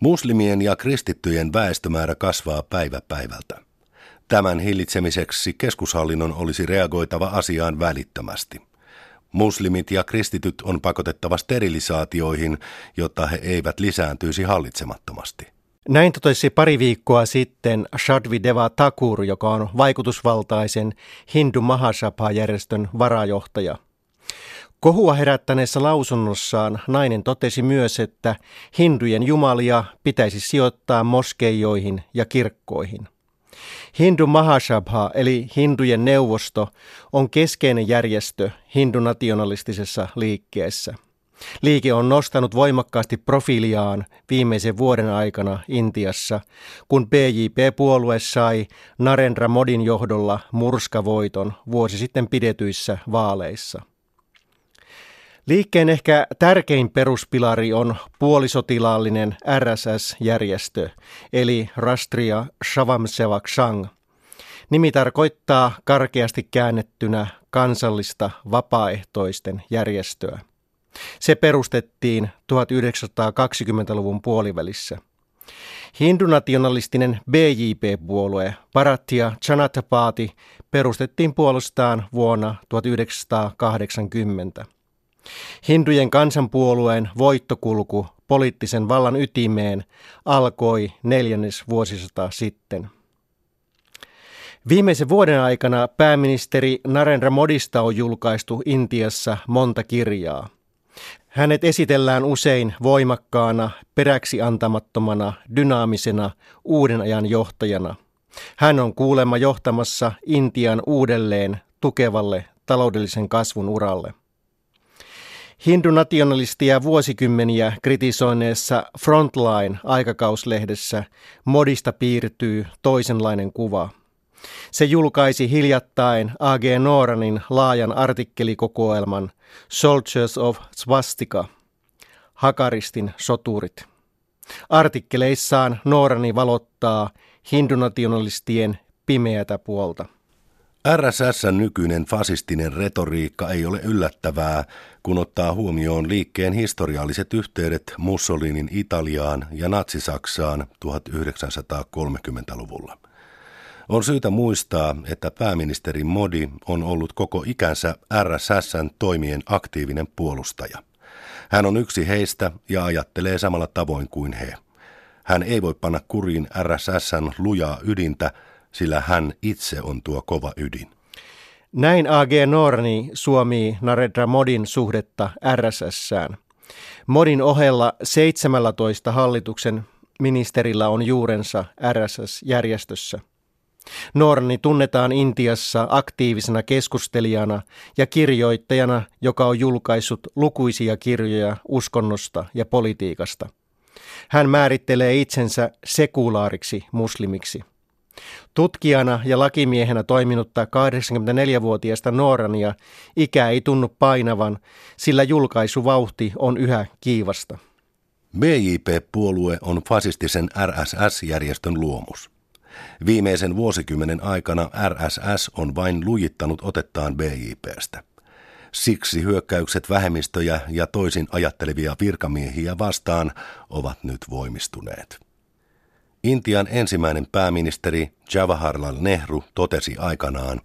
Muslimien ja kristittyjen väestömäärä kasvaa päivä päivältä. Tämän hillitsemiseksi keskushallinnon olisi reagoitava asiaan välittömästi. Muslimit ja kristityt on pakotettava sterilisaatioihin, jotta he eivät lisääntyisi hallitsemattomasti. Näin totesi pari viikkoa sitten Shadvi Deva Thakur, joka on vaikutusvaltaisen Hindu Mahasabha-järjestön varajohtaja. Kohua herättäneessä lausunnossaan nainen totesi myös, että hindujen jumalia pitäisi sijoittaa moskeijoihin ja kirkkoihin – Hindu Mahasabha eli hindujen neuvosto on keskeinen järjestö hindunationalistisessa liikkeessä. Liike on nostanut voimakkaasti profiiliaan viimeisen vuoden aikana Intiassa, kun BJP-puolue sai Narendra Modin johdolla murskavoiton vuosi sitten pidetyissä vaaleissa. Liikkeen ehkä tärkein peruspilari on puolisotilaallinen RSS-järjestö, eli Rastria Shavamsevak Shang. Nimi tarkoittaa karkeasti käännettynä kansallista vapaaehtoisten järjestöä. Se perustettiin 1920-luvun puolivälissä. Hindunationalistinen BJP-puolue Bharatiya Janata Party perustettiin puolestaan vuonna 1980. Hindujen kansanpuolueen voittokulku poliittisen vallan ytimeen alkoi neljännes vuosisata sitten. Viimeisen vuoden aikana pääministeri Narendra Modista on julkaistu Intiassa monta kirjaa. Hänet esitellään usein voimakkaana, peräksi antamattomana, dynaamisena, uuden ajan johtajana. Hän on kuulemma johtamassa Intian uudelleen tukevalle taloudellisen kasvun uralle. Hindunationalistia vuosikymmeniä kritisoineessa Frontline-aikakauslehdessä modista piirtyy toisenlainen kuva. Se julkaisi hiljattain A.G. Noranin laajan artikkelikokoelman Soldiers of Swastika, Hakaristin soturit. Artikkeleissaan Norani valottaa hindunationalistien pimeätä puolta. RSSn nykyinen fasistinen retoriikka ei ole yllättävää, kun ottaa huomioon liikkeen historialliset yhteydet Mussolinin Italiaan ja Natsi-Saksaan 1930-luvulla. On syytä muistaa, että pääministeri Modi on ollut koko ikänsä RSSn toimien aktiivinen puolustaja. Hän on yksi heistä ja ajattelee samalla tavoin kuin he. Hän ei voi panna kuriin RSSn lujaa ydintä, sillä hän itse on tuo kova ydin. Näin AG Norni suomii Narendra Modin suhdetta RSSään. Modin ohella 17 hallituksen ministerillä on juurensa RSS-järjestössä. Norni tunnetaan Intiassa aktiivisena keskustelijana ja kirjoittajana, joka on julkaissut lukuisia kirjoja uskonnosta ja politiikasta. Hän määrittelee itsensä sekulaariksi muslimiksi. Tutkijana ja lakimiehenä toiminutta 84-vuotiaasta Noorania ikä ei tunnu painavan, sillä julkaisuvauhti on yhä kiivasta. BJP-puolue on fasistisen RSS-järjestön luomus. Viimeisen vuosikymmenen aikana RSS on vain lujittanut otettaan BJPstä. Siksi hyökkäykset vähemmistöjä ja toisin ajattelevia virkamiehiä vastaan ovat nyt voimistuneet. Intian ensimmäinen pääministeri Jawaharlal Nehru totesi aikanaan,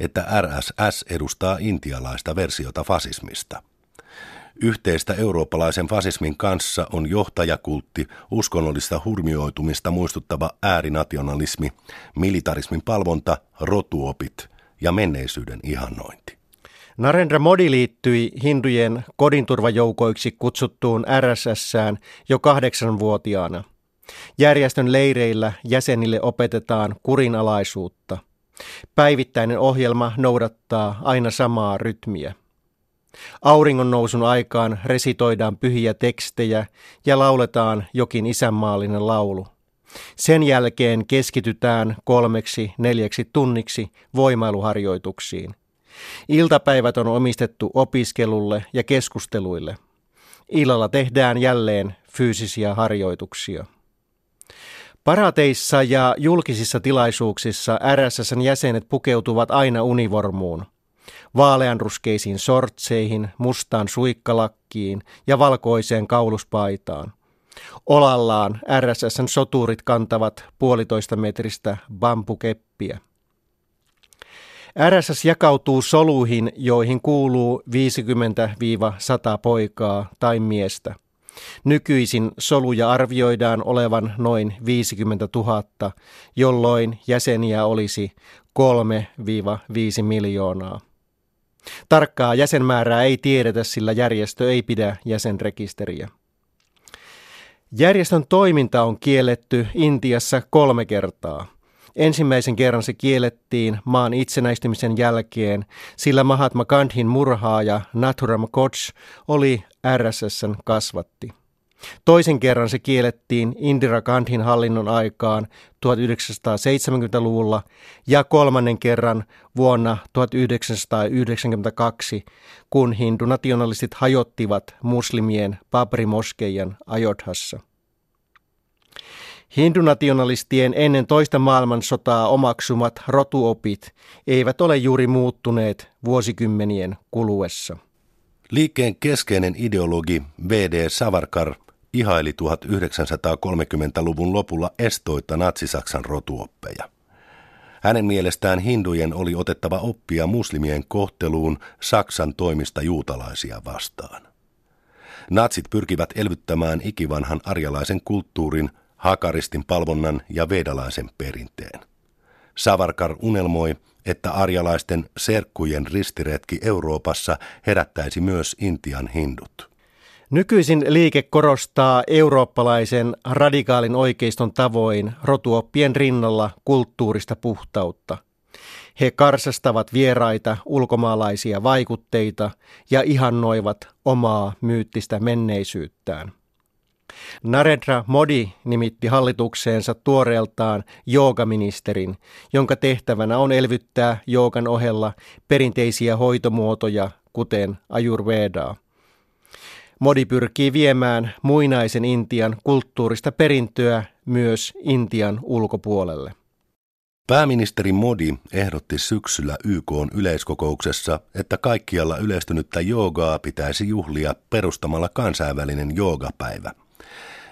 että RSS edustaa intialaista versiota fasismista. Yhteistä eurooppalaisen fasismin kanssa on johtajakultti, uskonnollista hurmioitumista muistuttava äärinationalismi, militarismin palvonta, rotuopit ja menneisyyden ihannointi. Narendra Modi liittyi hindujen kodinturvajoukoiksi kutsuttuun RSSään jo kahdeksanvuotiaana – Järjestön leireillä jäsenille opetetaan kurinalaisuutta. Päivittäinen ohjelma noudattaa aina samaa rytmiä. Auringon nousun aikaan resitoidaan pyhiä tekstejä ja lauletaan jokin isänmaallinen laulu. Sen jälkeen keskitytään kolmeksi neljäksi tunniksi voimailuharjoituksiin. Iltapäivät on omistettu opiskelulle ja keskusteluille. Illalla tehdään jälleen fyysisiä harjoituksia. Parateissa ja julkisissa tilaisuuksissa RSSn jäsenet pukeutuvat aina univormuun. Vaaleanruskeisiin sortseihin, mustaan suikkalakkiin ja valkoiseen kauluspaitaan. Olallaan RSSn soturit kantavat puolitoista metristä bambukeppiä. RSS jakautuu soluihin, joihin kuuluu 50-100 poikaa tai miestä. Nykyisin soluja arvioidaan olevan noin 50 000, jolloin jäseniä olisi 3-5 miljoonaa. Tarkkaa jäsenmäärää ei tiedetä, sillä järjestö ei pidä jäsenrekisteriä. Järjestön toiminta on kielletty Intiassa kolme kertaa. Ensimmäisen kerran se kiellettiin maan itsenäistymisen jälkeen, sillä Mahatma Gandhin murhaaja Nathuram Koch oli RSSn kasvatti. Toisen kerran se kiellettiin Indira Gandhin hallinnon aikaan 1970-luvulla ja kolmannen kerran vuonna 1992, kun hindunationalistit hajottivat muslimien Babri-moskeijan Ajodhassa. Hindunationalistien ennen toista maailmansotaa omaksumat rotuopit eivät ole juuri muuttuneet vuosikymmenien kuluessa. Liikkeen keskeinen ideologi V.D. Savarkar ihaili 1930-luvun lopulla estoitta natsisaksan rotuoppeja. Hänen mielestään hindujen oli otettava oppia muslimien kohteluun Saksan toimista juutalaisia vastaan. Natsit pyrkivät elvyttämään ikivanhan arjalaisen kulttuurin, hakaristin palvonnan ja vedalaisen perinteen. Savarkar unelmoi, että arjalaisten serkkujen ristiretki Euroopassa herättäisi myös Intian hindut. Nykyisin liike korostaa eurooppalaisen radikaalin oikeiston tavoin rotuoppien rinnalla kulttuurista puhtautta. He karsastavat vieraita ulkomaalaisia vaikutteita ja ihannoivat omaa myyttistä menneisyyttään. Narendra Modi nimitti hallitukseensa tuoreeltaan joogaministerin, jonka tehtävänä on elvyttää joogan ohella perinteisiä hoitomuotoja, kuten ajurvedaa. Modi pyrkii viemään muinaisen Intian kulttuurista perintöä myös Intian ulkopuolelle. Pääministeri Modi ehdotti syksyllä YK yleiskokouksessa, että kaikkialla yleistynyttä joogaa pitäisi juhlia perustamalla kansainvälinen joogapäivä.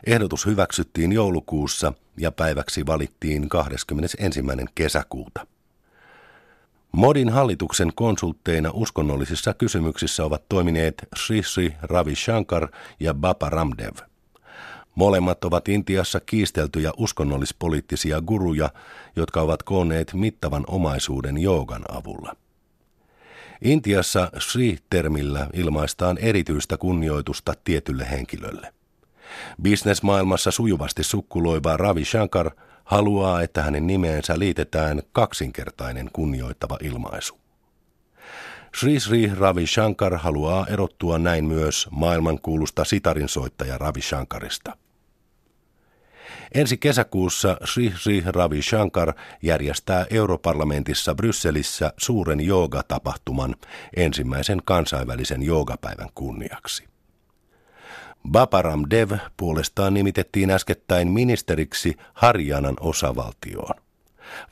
Ehdotus hyväksyttiin joulukuussa ja päiväksi valittiin 21. kesäkuuta. Modin hallituksen konsultteina uskonnollisissa kysymyksissä ovat toimineet Sri Sri Ravi Shankar ja Bapa Ramdev. Molemmat ovat Intiassa kiisteltyjä uskonnollispoliittisia guruja, jotka ovat koonneet mittavan omaisuuden joogan avulla. Intiassa Sri-termillä ilmaistaan erityistä kunnioitusta tietylle henkilölle. Bisnesmaailmassa sujuvasti sukkuloiva Ravi Shankar – haluaa, että hänen nimeensä liitetään kaksinkertainen kunnioittava ilmaisu. Sri Sri Ravi Shankar haluaa erottua näin myös maailmankuulusta sitarin soittaja Ravi Shankarista. Ensi kesäkuussa Sri Sri Ravi Shankar järjestää europarlamentissa Brysselissä suuren joogatapahtuman ensimmäisen kansainvälisen joogapäivän kunniaksi. Baparam Dev puolestaan nimitettiin äskettäin ministeriksi Harjanan osavaltioon.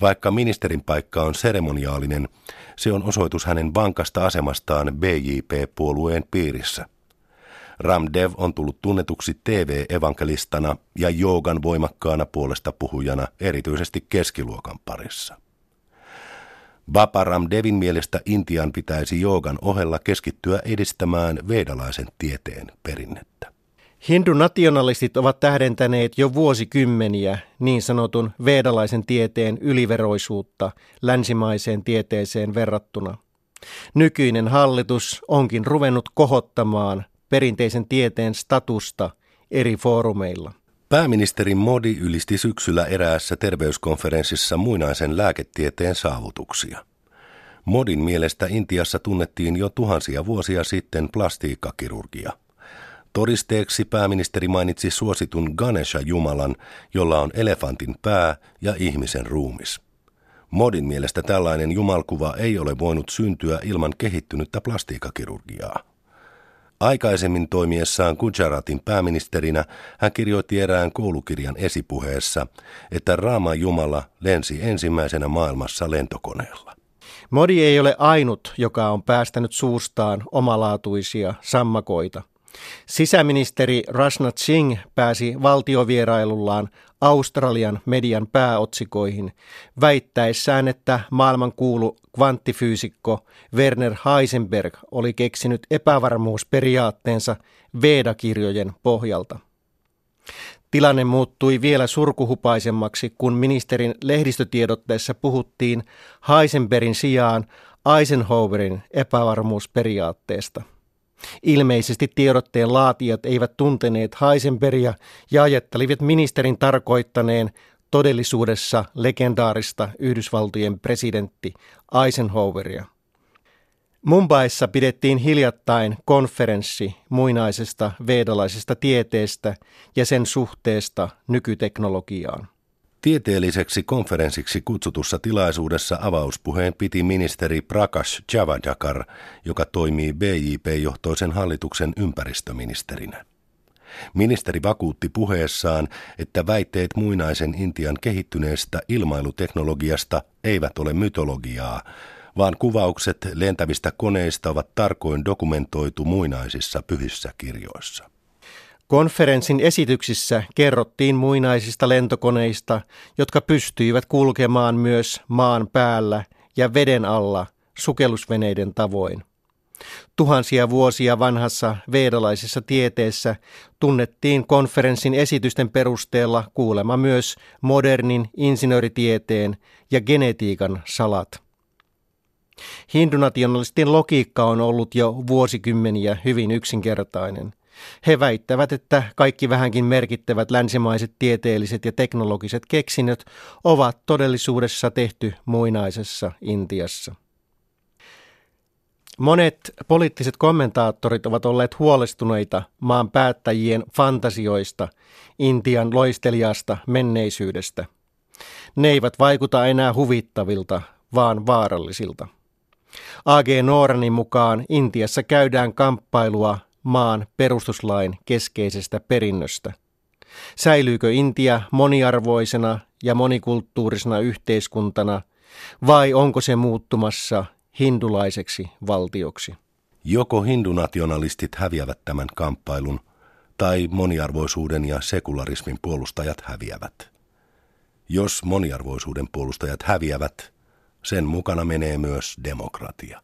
Vaikka ministerin paikka on seremoniaalinen, se on osoitus hänen vankasta asemastaan BJP-puolueen piirissä. Ramdev on tullut tunnetuksi TV-evankelistana ja joogan voimakkaana puolesta puhujana erityisesti keskiluokan parissa. Bapa Ramdevin mielestä Intian pitäisi joogan ohella keskittyä edistämään vedalaisen tieteen perinnettä. Hindu-nationalistit ovat tähdentäneet jo vuosikymmeniä niin sanotun vedalaisen tieteen yliveroisuutta länsimaiseen tieteeseen verrattuna. Nykyinen hallitus onkin ruvennut kohottamaan perinteisen tieteen statusta eri foorumeilla. Pääministeri Modi ylisti syksyllä eräässä terveyskonferenssissa muinaisen lääketieteen saavutuksia. Modin mielestä Intiassa tunnettiin jo tuhansia vuosia sitten plastiikkakirurgia – Todisteeksi pääministeri mainitsi suositun Ganesha-jumalan, jolla on elefantin pää ja ihmisen ruumis. Modin mielestä tällainen jumalkuva ei ole voinut syntyä ilman kehittynyttä plastiikakirurgiaa. Aikaisemmin toimiessaan Gujaratin pääministerinä hän kirjoitti erään koulukirjan esipuheessa, että Raama Jumala lensi ensimmäisenä maailmassa lentokoneella. Modi ei ole ainut, joka on päästänyt suustaan omalaatuisia sammakoita. Sisäministeri Rajnath Singh pääsi valtiovierailullaan Australian median pääotsikoihin väittäessään, että maailmankuulu kvanttifyysikko Werner Heisenberg oli keksinyt epävarmuusperiaatteensa Veda-kirjojen pohjalta. Tilanne muuttui vielä surkuhupaisemmaksi, kun ministerin lehdistötiedotteessa puhuttiin Heisenbergin sijaan Eisenhowerin epävarmuusperiaatteesta. Ilmeisesti tiedotteen laatijat eivät tunteneet Heisenbergia ja ajattelivat ministerin tarkoittaneen todellisuudessa legendaarista Yhdysvaltojen presidentti Eisenhoweria. Mumbaissa pidettiin hiljattain konferenssi muinaisesta vedalaisesta tieteestä ja sen suhteesta nykyteknologiaan. Tieteelliseksi konferenssiksi kutsutussa tilaisuudessa avauspuheen piti ministeri Prakash Javadakar, joka toimii BJP-johtoisen hallituksen ympäristöministerinä. Ministeri vakuutti puheessaan, että väitteet muinaisen Intian kehittyneestä ilmailuteknologiasta eivät ole mytologiaa, vaan kuvaukset lentävistä koneista ovat tarkoin dokumentoitu muinaisissa pyhissä kirjoissa. Konferenssin esityksissä kerrottiin muinaisista lentokoneista, jotka pystyivät kulkemaan myös maan päällä ja veden alla sukellusveneiden tavoin. Tuhansia vuosia vanhassa veedalaisessa tieteessä tunnettiin konferenssin esitysten perusteella kuulema myös modernin insinööritieteen ja genetiikan salat. Hindunationalistin logiikka on ollut jo vuosikymmeniä hyvin yksinkertainen. He väittävät, että kaikki vähänkin merkittävät länsimaiset tieteelliset ja teknologiset keksinnöt ovat todellisuudessa tehty muinaisessa Intiassa. Monet poliittiset kommentaattorit ovat olleet huolestuneita maan päättäjien fantasioista Intian loistelijasta menneisyydestä. Ne eivät vaikuta enää huvittavilta, vaan vaarallisilta. A.G. Nooranin mukaan Intiassa käydään kamppailua maan perustuslain keskeisestä perinnöstä. Säilyykö Intia moniarvoisena ja monikulttuurisena yhteiskuntana vai onko se muuttumassa hindulaiseksi valtioksi? Joko hindunationalistit häviävät tämän kamppailun tai moniarvoisuuden ja sekularismin puolustajat häviävät. Jos moniarvoisuuden puolustajat häviävät, sen mukana menee myös demokratia.